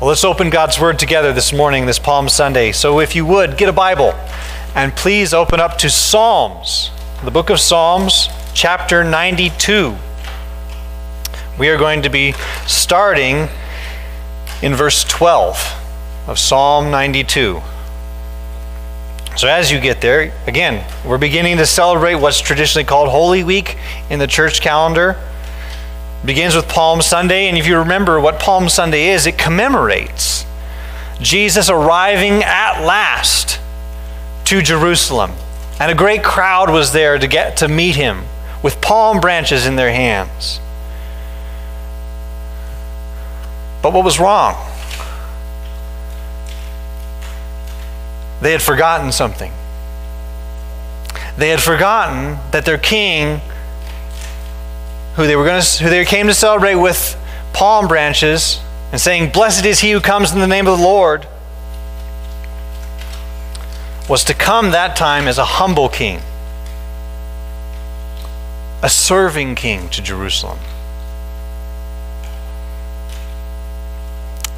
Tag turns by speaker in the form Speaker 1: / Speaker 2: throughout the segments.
Speaker 1: Well, let's open God's Word together this morning, this Palm Sunday. So, if you would, get a Bible and please open up to Psalms, the book of Psalms, chapter 92. We are going to be starting in verse 12 of Psalm 92. So, as you get there, again, we're beginning to celebrate what's traditionally called Holy Week in the church calendar begins with Palm Sunday, and if you remember what Palm Sunday is, it commemorates Jesus arriving at last to Jerusalem. And a great crowd was there to get to meet him with palm branches in their hands. But what was wrong? They had forgotten something. They had forgotten that their king who they were going to, who they came to celebrate with palm branches and saying, "Blessed is he who comes in the name of the Lord," was to come that time as a humble king, a serving king to Jerusalem.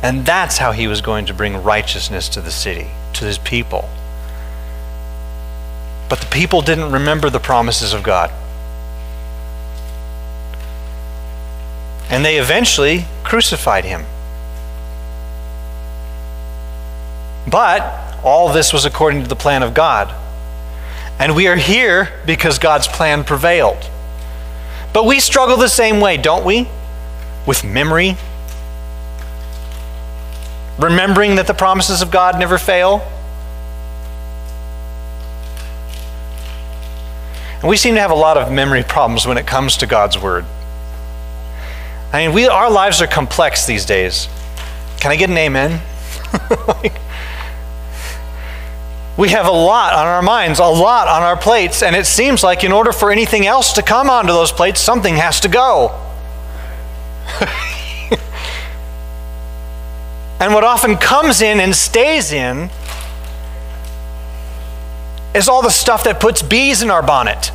Speaker 1: And that's how he was going to bring righteousness to the city, to his people. But the people didn't remember the promises of God. And they eventually crucified him. But all this was according to the plan of God. And we are here because God's plan prevailed. But we struggle the same way, don't we? With memory. Remembering that the promises of God never fail. And we seem to have a lot of memory problems when it comes to God's Word. I mean, we, our lives are complex these days. Can I get an amen? like, we have a lot on our minds, a lot on our plates, and it seems like in order for anything else to come onto those plates, something has to go. and what often comes in and stays in is all the stuff that puts bees in our bonnet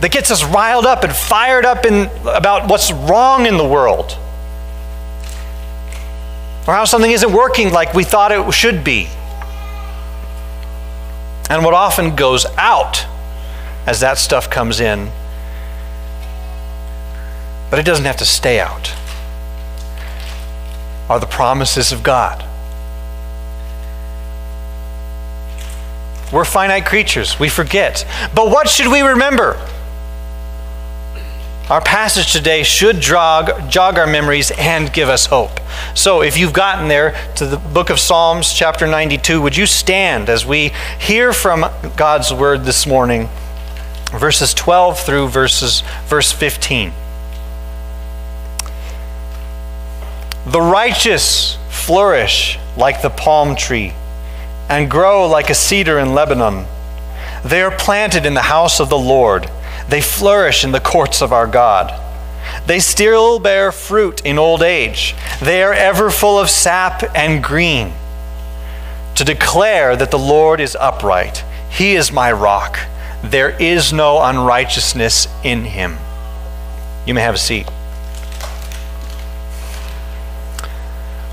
Speaker 1: that gets us riled up and fired up in, about what's wrong in the world or how something isn't working like we thought it should be. And what often goes out as that stuff comes in, but it doesn't have to stay out, are the promises of God. We're finite creatures, we forget. But what should we remember? Our passage today should jog, jog our memories and give us hope. So, if you've gotten there to the book of Psalms, chapter 92, would you stand as we hear from God's word this morning, verses 12 through verses, verse 15? The righteous flourish like the palm tree and grow like a cedar in Lebanon. They are planted in the house of the Lord. They flourish in the courts of our God. They still bear fruit in old age. They are ever full of sap and green. To declare that the Lord is upright, He is my rock. There is no unrighteousness in Him. You may have a seat.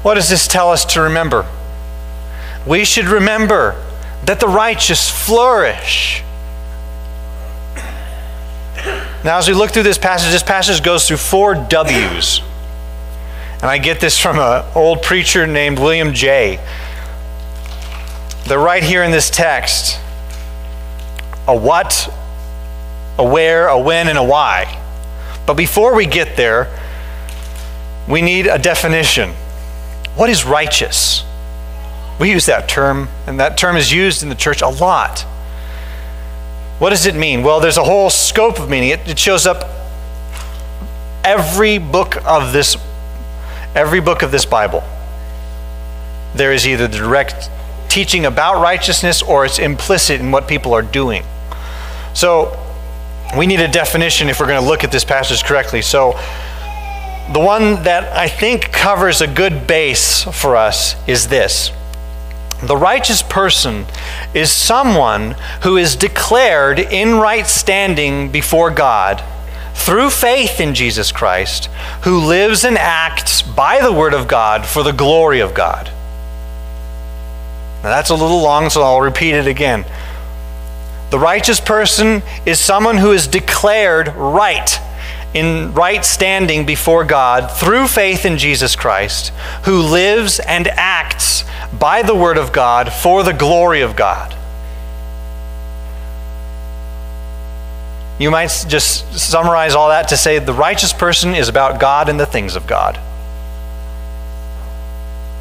Speaker 1: What does this tell us to remember? We should remember that the righteous flourish now, as we look through this passage, this passage goes through four W's. And I get this from an old preacher named William Jay. They're right here in this text a what, a where, a when, and a why. But before we get there, we need a definition. What is righteous? We use that term, and that term is used in the church a lot. What does it mean? Well, there's a whole scope of meaning. It, it shows up every book of this every book of this Bible. There is either the direct teaching about righteousness or it's implicit in what people are doing. So we need a definition if we're going to look at this passage correctly. So the one that I think covers a good base for us is this the righteous person is someone who is declared in right standing before God through faith in Jesus Christ, who lives and acts by the Word of God for the glory of God. Now that's a little long, so I'll repeat it again. The righteous person is someone who is declared right in right standing before God through faith in Jesus Christ, who lives and acts by the Word of God for the glory of God. You might just summarize all that to say the righteous person is about God and the things of God.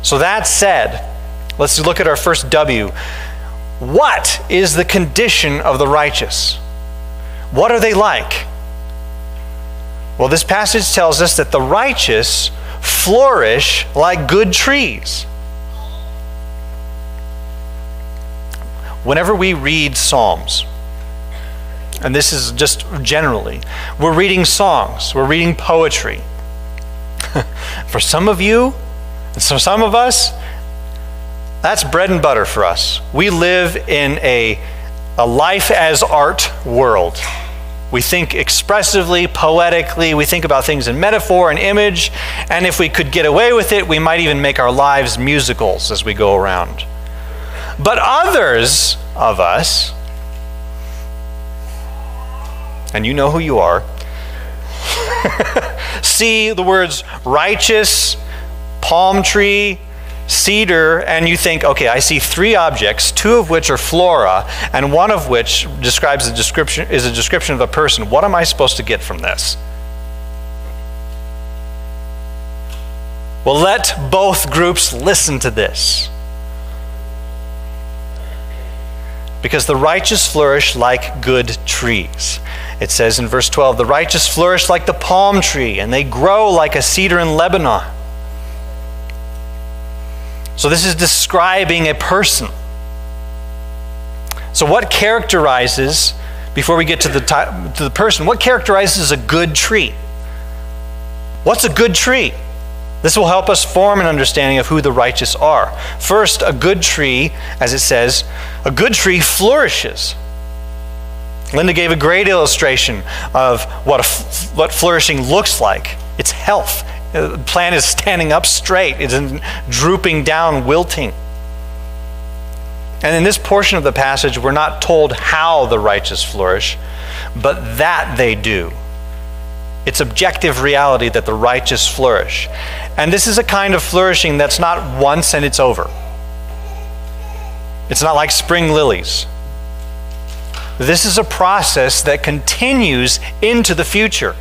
Speaker 1: So, that said, let's look at our first W. What is the condition of the righteous? What are they like? Well, this passage tells us that the righteous flourish like good trees. Whenever we read Psalms, and this is just generally, we're reading songs, we're reading poetry. for some of you, and for some of us, that's bread and butter for us. We live in a, a life as art world. We think expressively, poetically, we think about things in metaphor and image, and if we could get away with it, we might even make our lives musicals as we go around. But others of us, and you know who you are, see the words righteous, palm tree, cedar, and you think, okay, I see three objects, two of which are flora, and one of which describes a description is a description of a person. What am I supposed to get from this? Well, let both groups listen to this. Because the righteous flourish like good trees. It says in verse 12, the righteous flourish like the palm tree, and they grow like a cedar in Lebanon. So this is describing a person. So, what characterizes, before we get to the, to the person, what characterizes a good tree? What's a good tree? This will help us form an understanding of who the righteous are. First, a good tree, as it says, a good tree flourishes. Linda gave a great illustration of what, what flourishing looks like it's health. Uh, the plant is standing up straight, it isn't drooping down, wilting. And in this portion of the passage, we're not told how the righteous flourish, but that they do. It's objective reality that the righteous flourish. And this is a kind of flourishing that's not once and it's over. It's not like spring lilies. This is a process that continues into the future.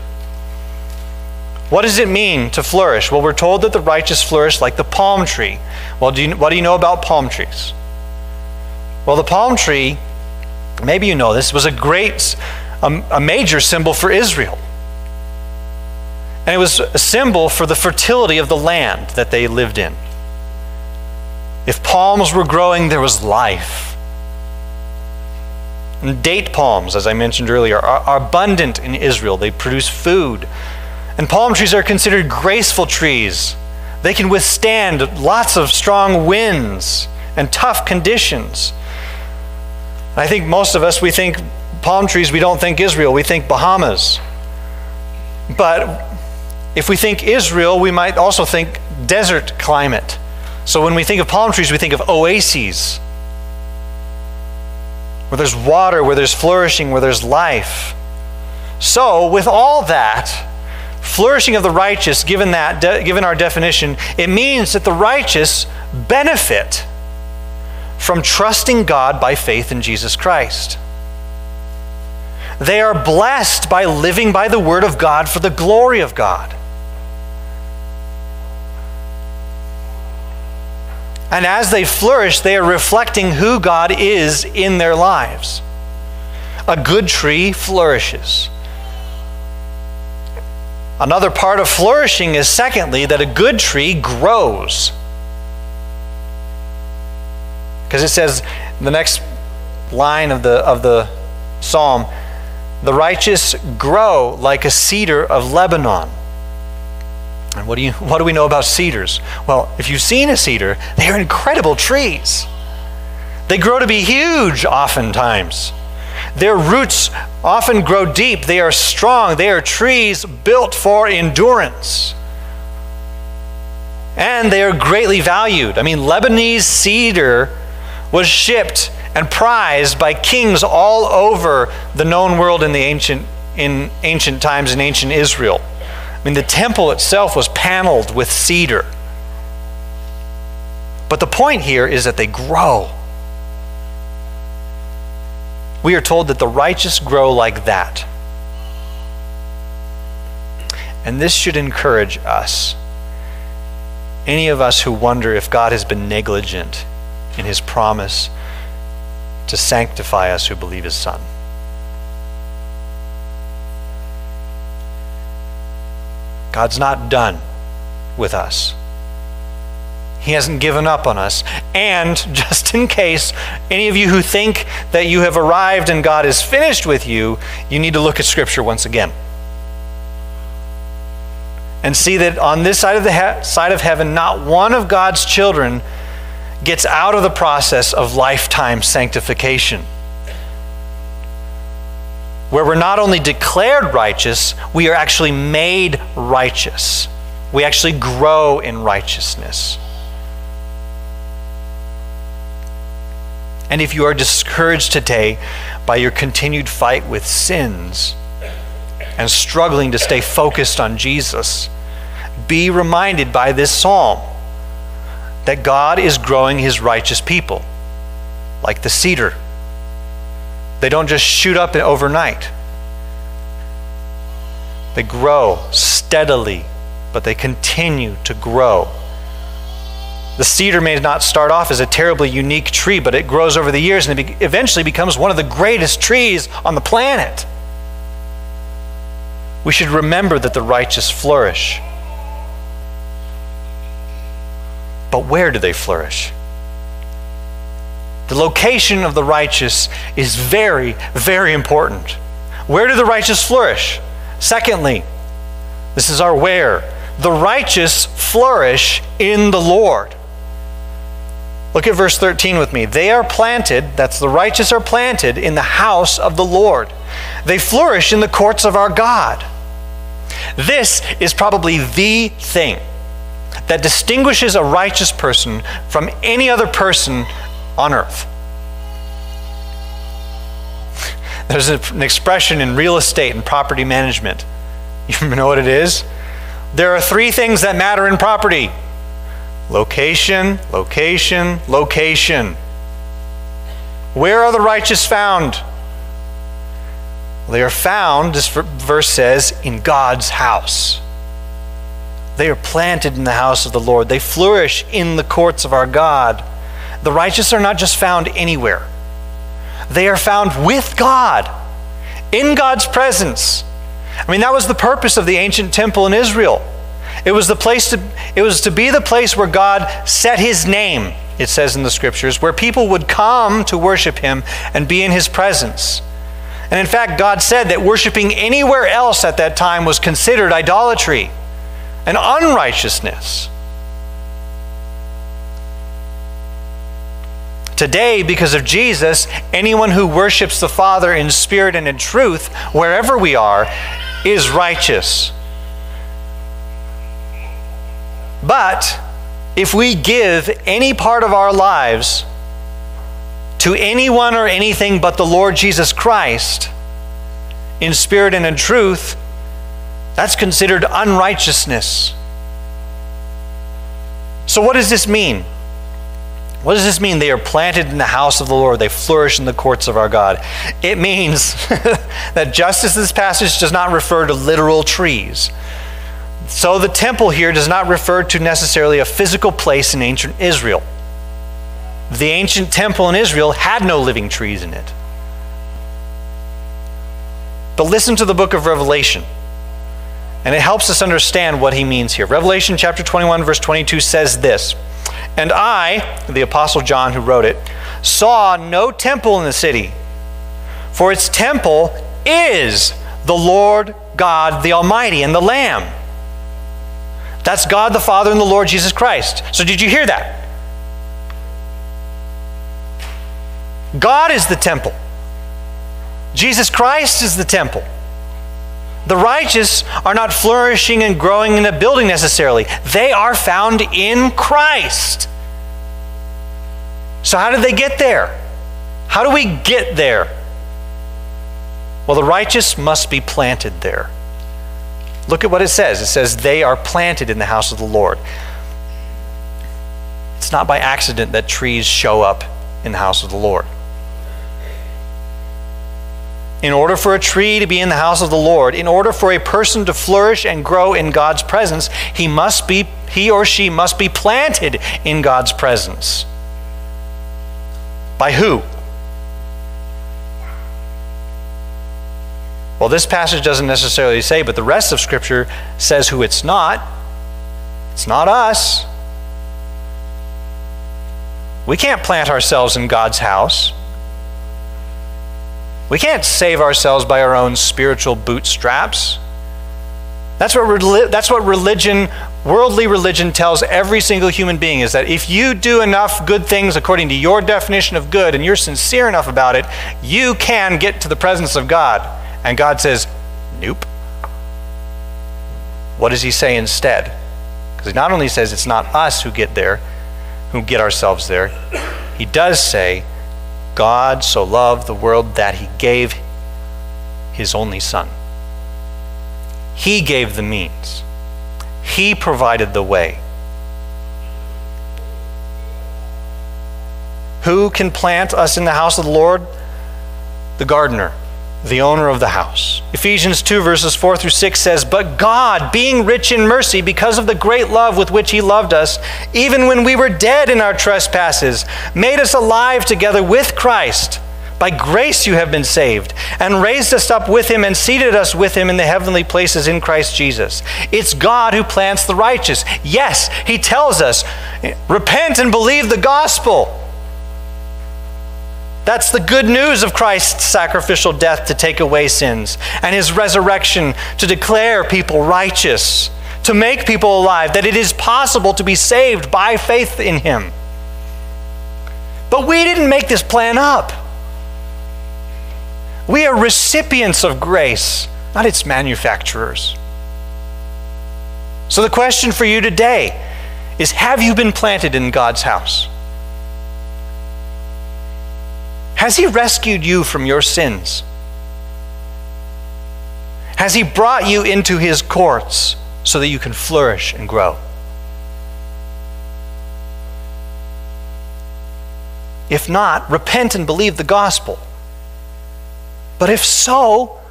Speaker 1: What does it mean to flourish? Well, we're told that the righteous flourish like the palm tree. Well, do you, what do you know about palm trees? Well, the palm tree, maybe you know this, was a great, a, a major symbol for Israel. And it was a symbol for the fertility of the land that they lived in. If palms were growing, there was life. And date palms, as I mentioned earlier, are, are abundant in Israel. They produce food. And palm trees are considered graceful trees. They can withstand lots of strong winds and tough conditions. I think most of us, we think palm trees, we don't think Israel, we think Bahamas. But if we think Israel, we might also think desert climate. So when we think of palm trees, we think of oases where there's water, where there's flourishing, where there's life. So, with all that, flourishing of the righteous, given, that, de- given our definition, it means that the righteous benefit from trusting God by faith in Jesus Christ. They are blessed by living by the Word of God for the glory of God. And as they flourish, they are reflecting who God is in their lives. A good tree flourishes. Another part of flourishing is, secondly, that a good tree grows. Because it says in the next line of the, of the psalm, the righteous grow like a cedar of Lebanon. And what do, you, what do we know about cedars? Well, if you've seen a cedar, they are incredible trees. They grow to be huge oftentimes. Their roots often grow deep. They are strong. They are trees built for endurance. And they are greatly valued. I mean, Lebanese cedar was shipped and prized by kings all over the known world in the ancient in ancient times in ancient Israel. I mean, the temple itself was paneled with cedar. But the point here is that they grow. We are told that the righteous grow like that. And this should encourage us. Any of us who wonder if God has been negligent in his promise to sanctify us who believe his Son. God's not done with us. He hasn't given up on us. And just in case any of you who think that you have arrived and God is finished with you, you need to look at Scripture once again. And see that on this side of the he- side of heaven, not one of God's children gets out of the process of lifetime sanctification. Where we're not only declared righteous, we are actually made righteous. We actually grow in righteousness. And if you are discouraged today by your continued fight with sins and struggling to stay focused on Jesus, be reminded by this psalm that God is growing his righteous people like the cedar. They don't just shoot up overnight. They grow steadily, but they continue to grow. The cedar may not start off as a terribly unique tree, but it grows over the years and it eventually becomes one of the greatest trees on the planet. We should remember that the righteous flourish. But where do they flourish? The location of the righteous is very, very important. Where do the righteous flourish? Secondly, this is our where. The righteous flourish in the Lord. Look at verse 13 with me. They are planted, that's the righteous are planted in the house of the Lord. They flourish in the courts of our God. This is probably the thing that distinguishes a righteous person from any other person on earth. There's an expression in real estate and property management. You know what it is? There are three things that matter in property Location, location, location. Where are the righteous found? They are found, this verse says, in God's house. They are planted in the house of the Lord. They flourish in the courts of our God. The righteous are not just found anywhere, they are found with God, in God's presence. I mean, that was the purpose of the ancient temple in Israel. It was the place to it was to be the place where God set his name, it says in the scriptures, where people would come to worship him and be in his presence. And in fact, God said that worshiping anywhere else at that time was considered idolatry and unrighteousness. Today, because of Jesus, anyone who worships the Father in spirit and in truth, wherever we are, is righteous. But if we give any part of our lives to anyone or anything but the Lord Jesus Christ in spirit and in truth, that's considered unrighteousness. So, what does this mean? What does this mean? They are planted in the house of the Lord, they flourish in the courts of our God. It means that just as this passage does not refer to literal trees, so the temple here does not refer to necessarily a physical place in ancient Israel. The ancient temple in Israel had no living trees in it. But listen to the book of Revelation. And it helps us understand what he means here. Revelation chapter 21, verse 22 says this And I, the Apostle John who wrote it, saw no temple in the city, for its temple is the Lord God the Almighty and the Lamb. That's God the Father and the Lord Jesus Christ. So, did you hear that? God is the temple. Jesus Christ is the temple. The righteous are not flourishing and growing in a building necessarily, they are found in Christ. So, how did they get there? How do we get there? Well, the righteous must be planted there. Look at what it says. It says, They are planted in the house of the Lord. It's not by accident that trees show up in the house of the Lord. In order for a tree to be in the house of the Lord, in order for a person to flourish and grow in God's presence, he must be he or she must be planted in God's presence. By who? Well, this passage doesn't necessarily say, but the rest of Scripture says who it's not. It's not us. We can't plant ourselves in God's house. We can't save ourselves by our own spiritual bootstraps. That's what, that's what religion, worldly religion, tells every single human being is that if you do enough good things according to your definition of good and you're sincere enough about it, you can get to the presence of God. And God says, Nope. What does he say instead? Because he not only says it's not us who get there, who get ourselves there, he does say, God so loved the world that he gave his only Son. He gave the means, he provided the way. Who can plant us in the house of the Lord? The gardener the owner of the house. Ephesians 2, verses 4 through 6 says, But God, being rich in mercy, because of the great love with which He loved us, even when we were dead in our trespasses, made us alive together with Christ. By grace you have been saved, and raised us up with Him and seated us with Him in the heavenly places in Christ Jesus. It's God who plants the righteous. Yes, He tells us, Repent and believe the gospel. That's the good news of Christ's sacrificial death to take away sins and his resurrection to declare people righteous, to make people alive, that it is possible to be saved by faith in him. But we didn't make this plan up. We are recipients of grace, not its manufacturers. So the question for you today is Have you been planted in God's house? Has He rescued you from your sins? Has He brought you into His courts so that you can flourish and grow? If not, repent and believe the gospel. But if so,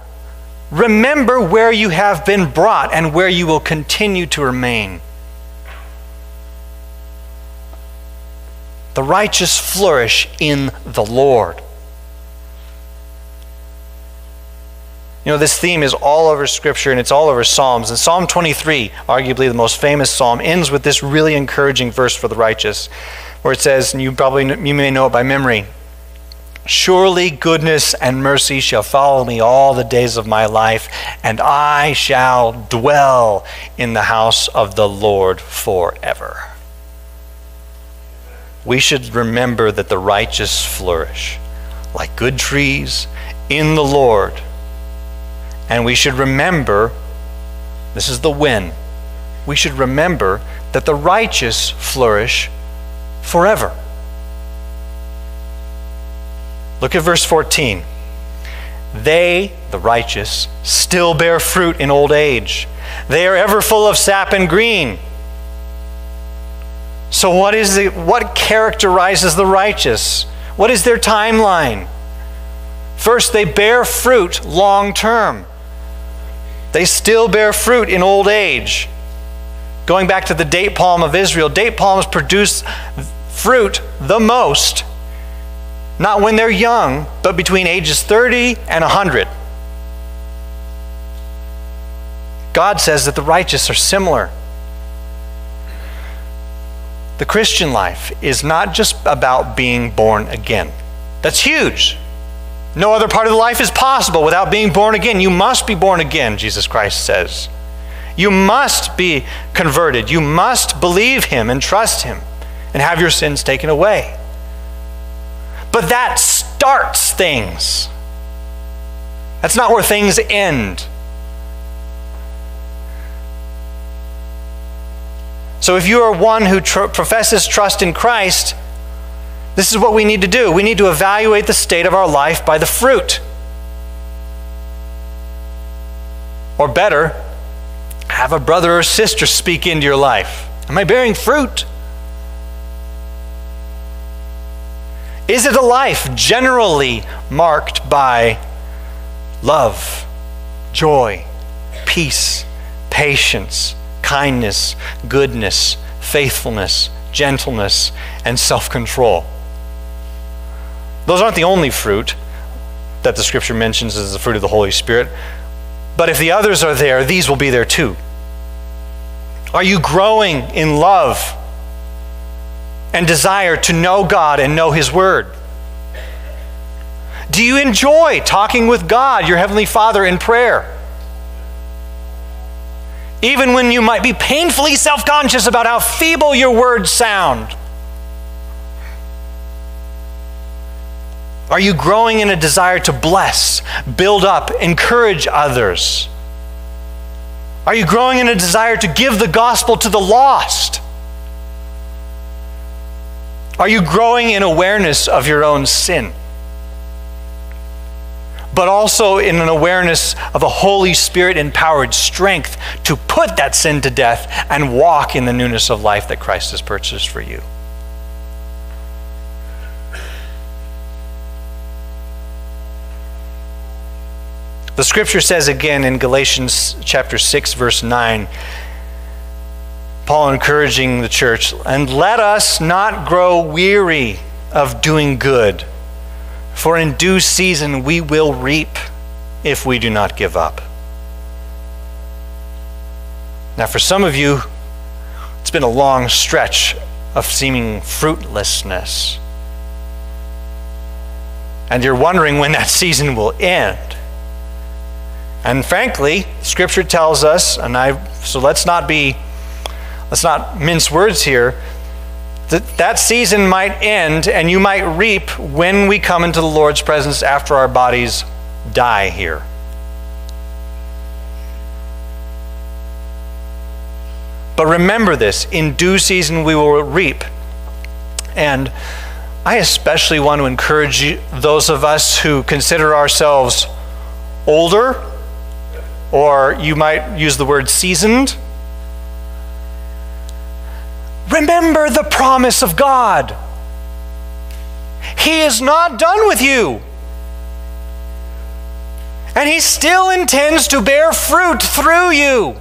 Speaker 1: remember where you have been brought and where you will continue to remain. The righteous flourish in the Lord. You know, this theme is all over Scripture and it's all over Psalms. And Psalm 23, arguably the most famous psalm, ends with this really encouraging verse for the righteous, where it says, and you probably you may know it by memory. Surely goodness and mercy shall follow me all the days of my life, and I shall dwell in the house of the Lord forever we should remember that the righteous flourish like good trees in the Lord. And we should remember this is the win. We should remember that the righteous flourish forever. Look at verse 14. They, the righteous, still bear fruit in old age. They are ever full of sap and green. So, what, is the, what characterizes the righteous? What is their timeline? First, they bear fruit long term. They still bear fruit in old age. Going back to the date palm of Israel, date palms produce fruit the most, not when they're young, but between ages 30 and 100. God says that the righteous are similar. The Christian life is not just about being born again. That's huge. No other part of the life is possible without being born again. You must be born again, Jesus Christ says. You must be converted. You must believe Him and trust Him and have your sins taken away. But that starts things. That's not where things end. So if you are one who tr- professes trust in Christ, this is what we need to do. We need to evaluate the state of our life by the fruit. Or better, have a brother or sister speak into your life. Am I bearing fruit? Is it a life generally marked by love, joy, peace, patience, kindness, goodness, faithfulness, gentleness, and self control? Those aren't the only fruit that the scripture mentions as the fruit of the Holy Spirit. But if the others are there, these will be there too. Are you growing in love and desire to know God and know His Word? Do you enjoy talking with God, your Heavenly Father, in prayer? Even when you might be painfully self conscious about how feeble your words sound. Are you growing in a desire to bless, build up, encourage others? Are you growing in a desire to give the gospel to the lost? Are you growing in awareness of your own sin? But also in an awareness of a Holy Spirit empowered strength to put that sin to death and walk in the newness of life that Christ has purchased for you. The scripture says again in Galatians chapter 6 verse 9 Paul encouraging the church, and let us not grow weary of doing good, for in due season we will reap if we do not give up. Now, for some of you, it's been a long stretch of seeming fruitlessness. And you're wondering when that season will end. And frankly, Scripture tells us, and I so let's not be let's not mince words here. That, season might end and you might reap when we come into the Lord's presence after our bodies die here. But remember this in due season we will reap. And I especially want to encourage you, those of us who consider ourselves older, or you might use the word seasoned Remember the promise of God. He is not done with you. And He still intends to bear fruit through you.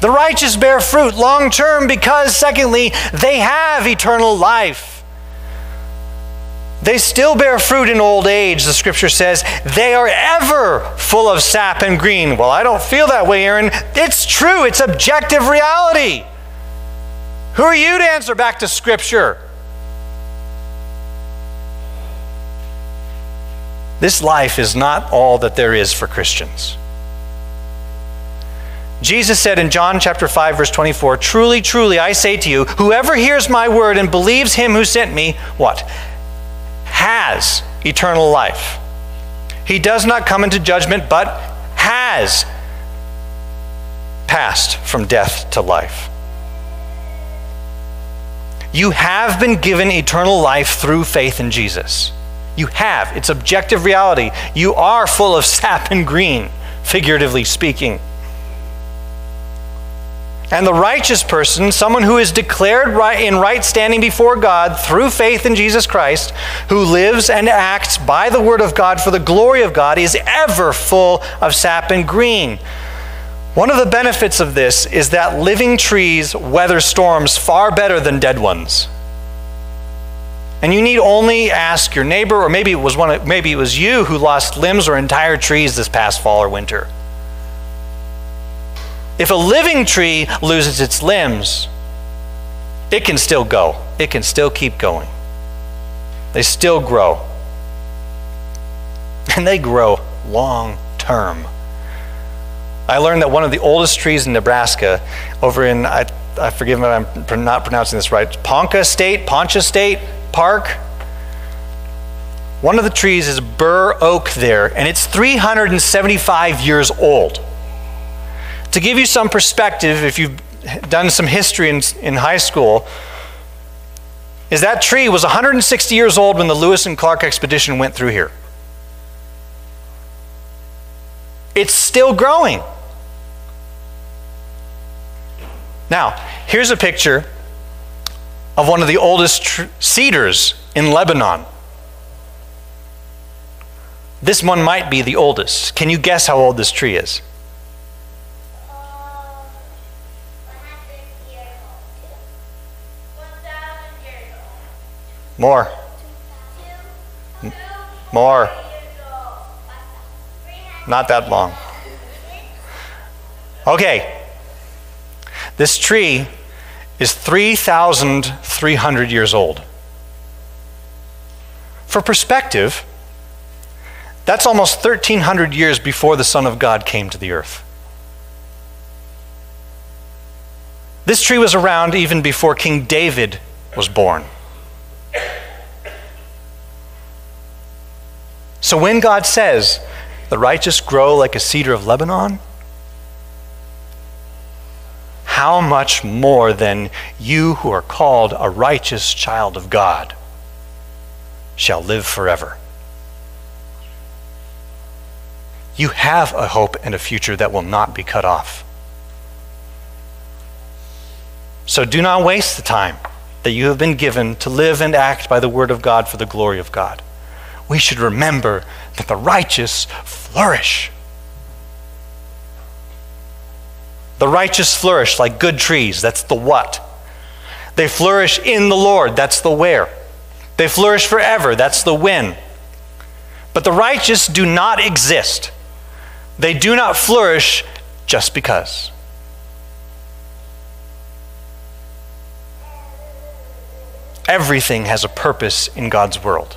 Speaker 1: The righteous bear fruit long term because, secondly, they have eternal life. They still bear fruit in old age, the scripture says. They are ever full of sap and green. Well, I don't feel that way, Aaron. It's true, it's objective reality. Who are you to answer back to scripture? This life is not all that there is for Christians. Jesus said in John chapter 5 verse 24, "Truly, truly I say to you, whoever hears my word and believes him who sent me, what? Has eternal life. He does not come into judgment, but has passed from death to life. You have been given eternal life through faith in Jesus. You have. It's objective reality. You are full of sap and green, figuratively speaking. And the righteous person, someone who is declared right in right standing before God through faith in Jesus Christ, who lives and acts by the word of God for the glory of God, is ever full of sap and green. One of the benefits of this is that living trees weather storms far better than dead ones. And you need only ask your neighbor, or maybe it was one, maybe it was you who lost limbs or entire trees this past fall or winter. If a living tree loses its limbs, it can still go, it can still keep going. They still grow. And they grow long term. I learned that one of the oldest trees in Nebraska, over in, I, I forgive me if I'm not pronouncing this right, Ponca State, Poncha State Park, One of the trees is bur oak there, and it's 375 years old. To give you some perspective, if you've done some history in, in high school, is that tree was 160 years old when the Lewis and Clark expedition went through here. It's still growing. Now, here's a picture of one of the oldest tr- cedars in Lebanon. This one might be the oldest. Can you guess how old this tree is? More. More. Not that long. Okay. This tree is 3,300 years old. For perspective, that's almost 1,300 years before the Son of God came to the earth. This tree was around even before King David was born. So when God says, the righteous grow like a cedar of Lebanon, how much more than you who are called a righteous child of God shall live forever? You have a hope and a future that will not be cut off. So do not waste the time that you have been given to live and act by the Word of God for the glory of God. We should remember that the righteous flourish. The righteous flourish like good trees. That's the what. They flourish in the Lord. That's the where. They flourish forever. That's the when. But the righteous do not exist. They do not flourish just because. Everything has a purpose in God's world.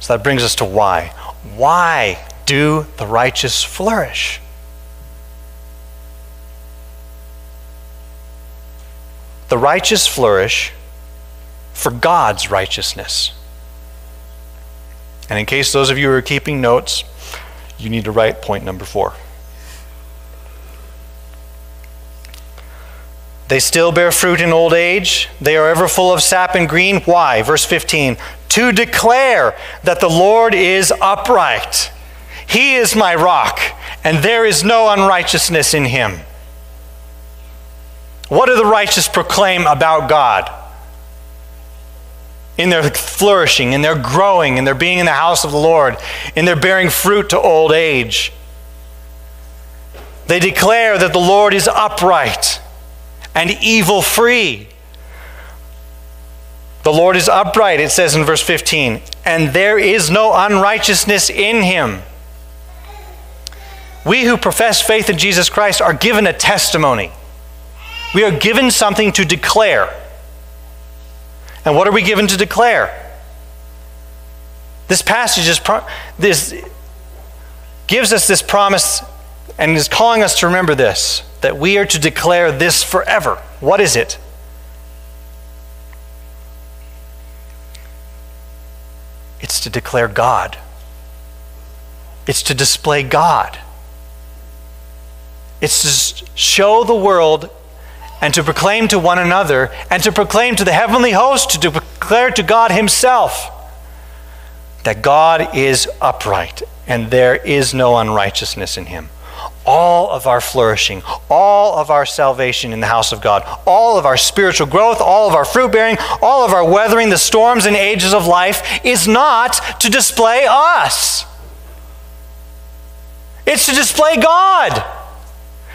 Speaker 1: So that brings us to why. Why do the righteous flourish? The righteous flourish for God's righteousness. And in case those of you are keeping notes, you need to write point number four. They still bear fruit in old age. They are ever full of sap and green. Why? Verse 15 to declare that the Lord is upright. He is my rock, and there is no unrighteousness in him. What do the righteous proclaim about God? In their flourishing, in their growing, in their being in the house of the Lord, in their bearing fruit to old age. They declare that the Lord is upright and evil free. The Lord is upright, it says in verse 15, and there is no unrighteousness in him. We who profess faith in Jesus Christ are given a testimony. We are given something to declare. And what are we given to declare? This passage is this gives us this promise and is calling us to remember this that we are to declare this forever. What is it? It's to declare God. It's to display God. It's to show the world and to proclaim to one another and to proclaim to the heavenly host, to declare to God Himself that God is upright and there is no unrighteousness in Him all of our flourishing, all of our salvation in the house of God, all of our spiritual growth, all of our fruit bearing, all of our weathering the storms and ages of life is not to display us. It's to display God.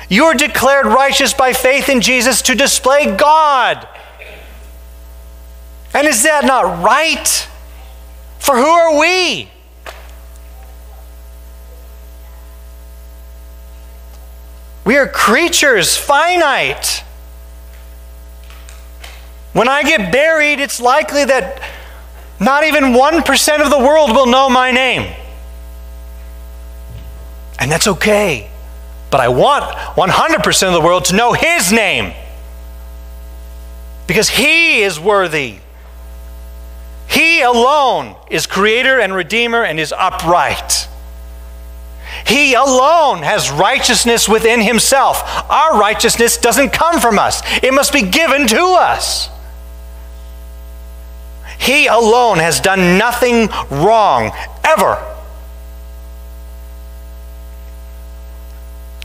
Speaker 1: You are declared righteous by faith in Jesus to display God. And is that not right? For who are we? We are creatures, finite. When I get buried, it's likely that not even 1% of the world will know my name. And that's okay. But I want 100% of the world to know His name. Because He is worthy. He alone is creator and redeemer and is upright. He alone has righteousness within himself. Our righteousness doesn't come from us, it must be given to us. He alone has done nothing wrong, ever.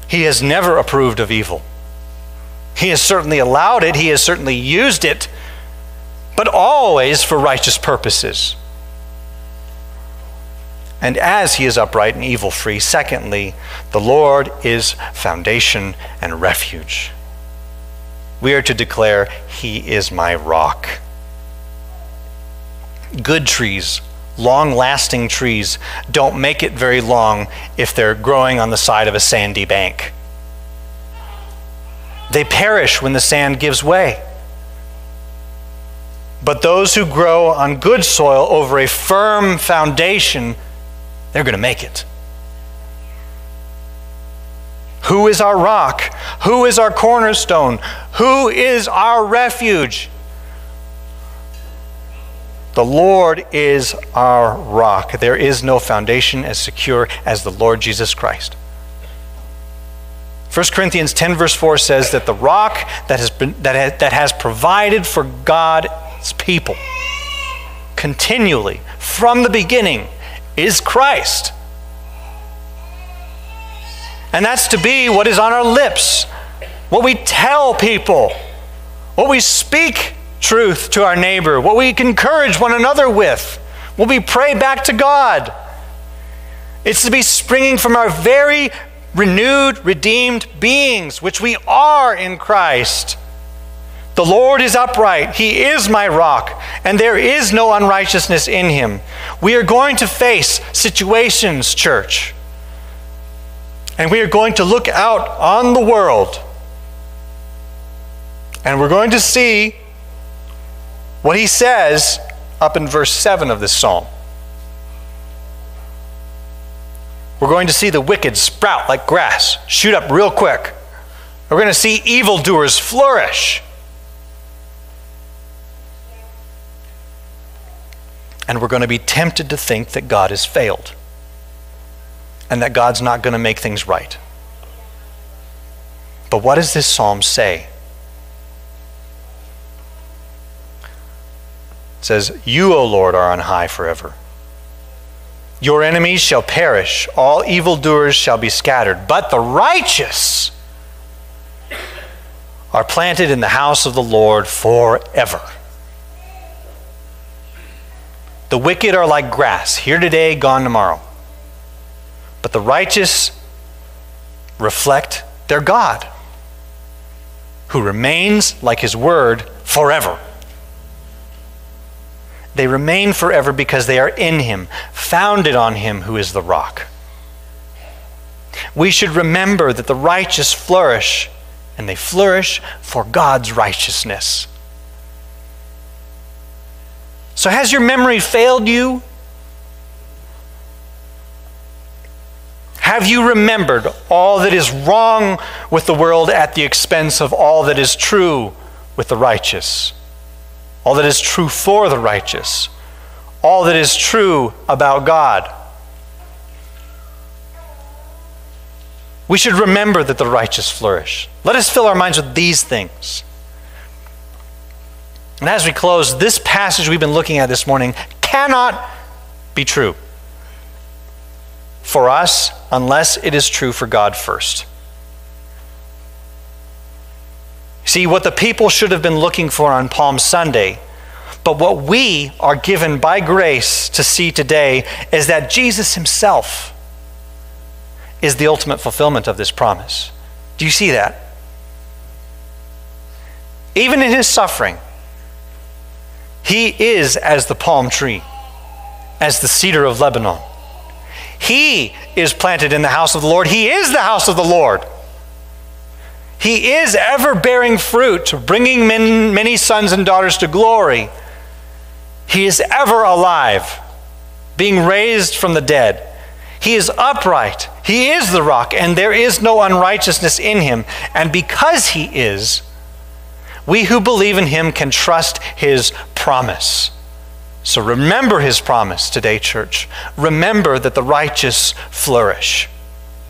Speaker 1: He has never approved of evil. He has certainly allowed it, he has certainly used it, but always for righteous purposes. And as he is upright and evil free, secondly, the Lord is foundation and refuge. We are to declare, He is my rock. Good trees, long lasting trees, don't make it very long if they're growing on the side of a sandy bank. They perish when the sand gives way. But those who grow on good soil over a firm foundation, they're going to make it. Who is our rock? Who is our cornerstone? Who is our refuge? The Lord is our rock. There is no foundation as secure as the Lord Jesus Christ. 1 Corinthians 10, verse 4 says that the rock that has, been, that that has provided for God's people continually from the beginning is Christ. And that's to be what is on our lips, what we tell people, what we speak truth to our neighbor, what we encourage one another with, what we pray back to God. It's to be springing from our very renewed, redeemed beings, which we are in Christ. The Lord is upright. He is my rock, and there is no unrighteousness in him. We are going to face situations, church, and we are going to look out on the world, and we're going to see what he says up in verse 7 of this psalm. We're going to see the wicked sprout like grass, shoot up real quick. We're going to see evildoers flourish. And we're going to be tempted to think that God has failed and that God's not going to make things right. But what does this psalm say? It says, You, O Lord, are on high forever. Your enemies shall perish, all evildoers shall be scattered, but the righteous are planted in the house of the Lord forever. The wicked are like grass, here today, gone tomorrow. But the righteous reflect their God, who remains like his word forever. They remain forever because they are in Him, founded on Him who is the rock. We should remember that the righteous flourish, and they flourish for God's righteousness. So, has your memory failed you? Have you remembered all that is wrong with the world at the expense of all that is true with the righteous? all that is true for the righteous, all that is true about God. We should remember that the righteous flourish. Let us fill our minds with these things. And as we close, this passage we've been looking at this morning cannot be true for us unless it is true for God first. See, what the people should have been looking for on Palm Sunday, but what we are given by grace to see today is that Jesus himself is the ultimate fulfillment of this promise. Do you see that? Even in his suffering, he is as the palm tree, as the cedar of Lebanon. He is planted in the house of the Lord. He is the house of the Lord. He is ever bearing fruit, bringing many, many sons and daughters to glory. He is ever alive, being raised from the dead. He is upright. He is the rock, and there is no unrighteousness in him. And because he is, we who believe in him can trust his promise. So remember his promise today, church. Remember that the righteous flourish.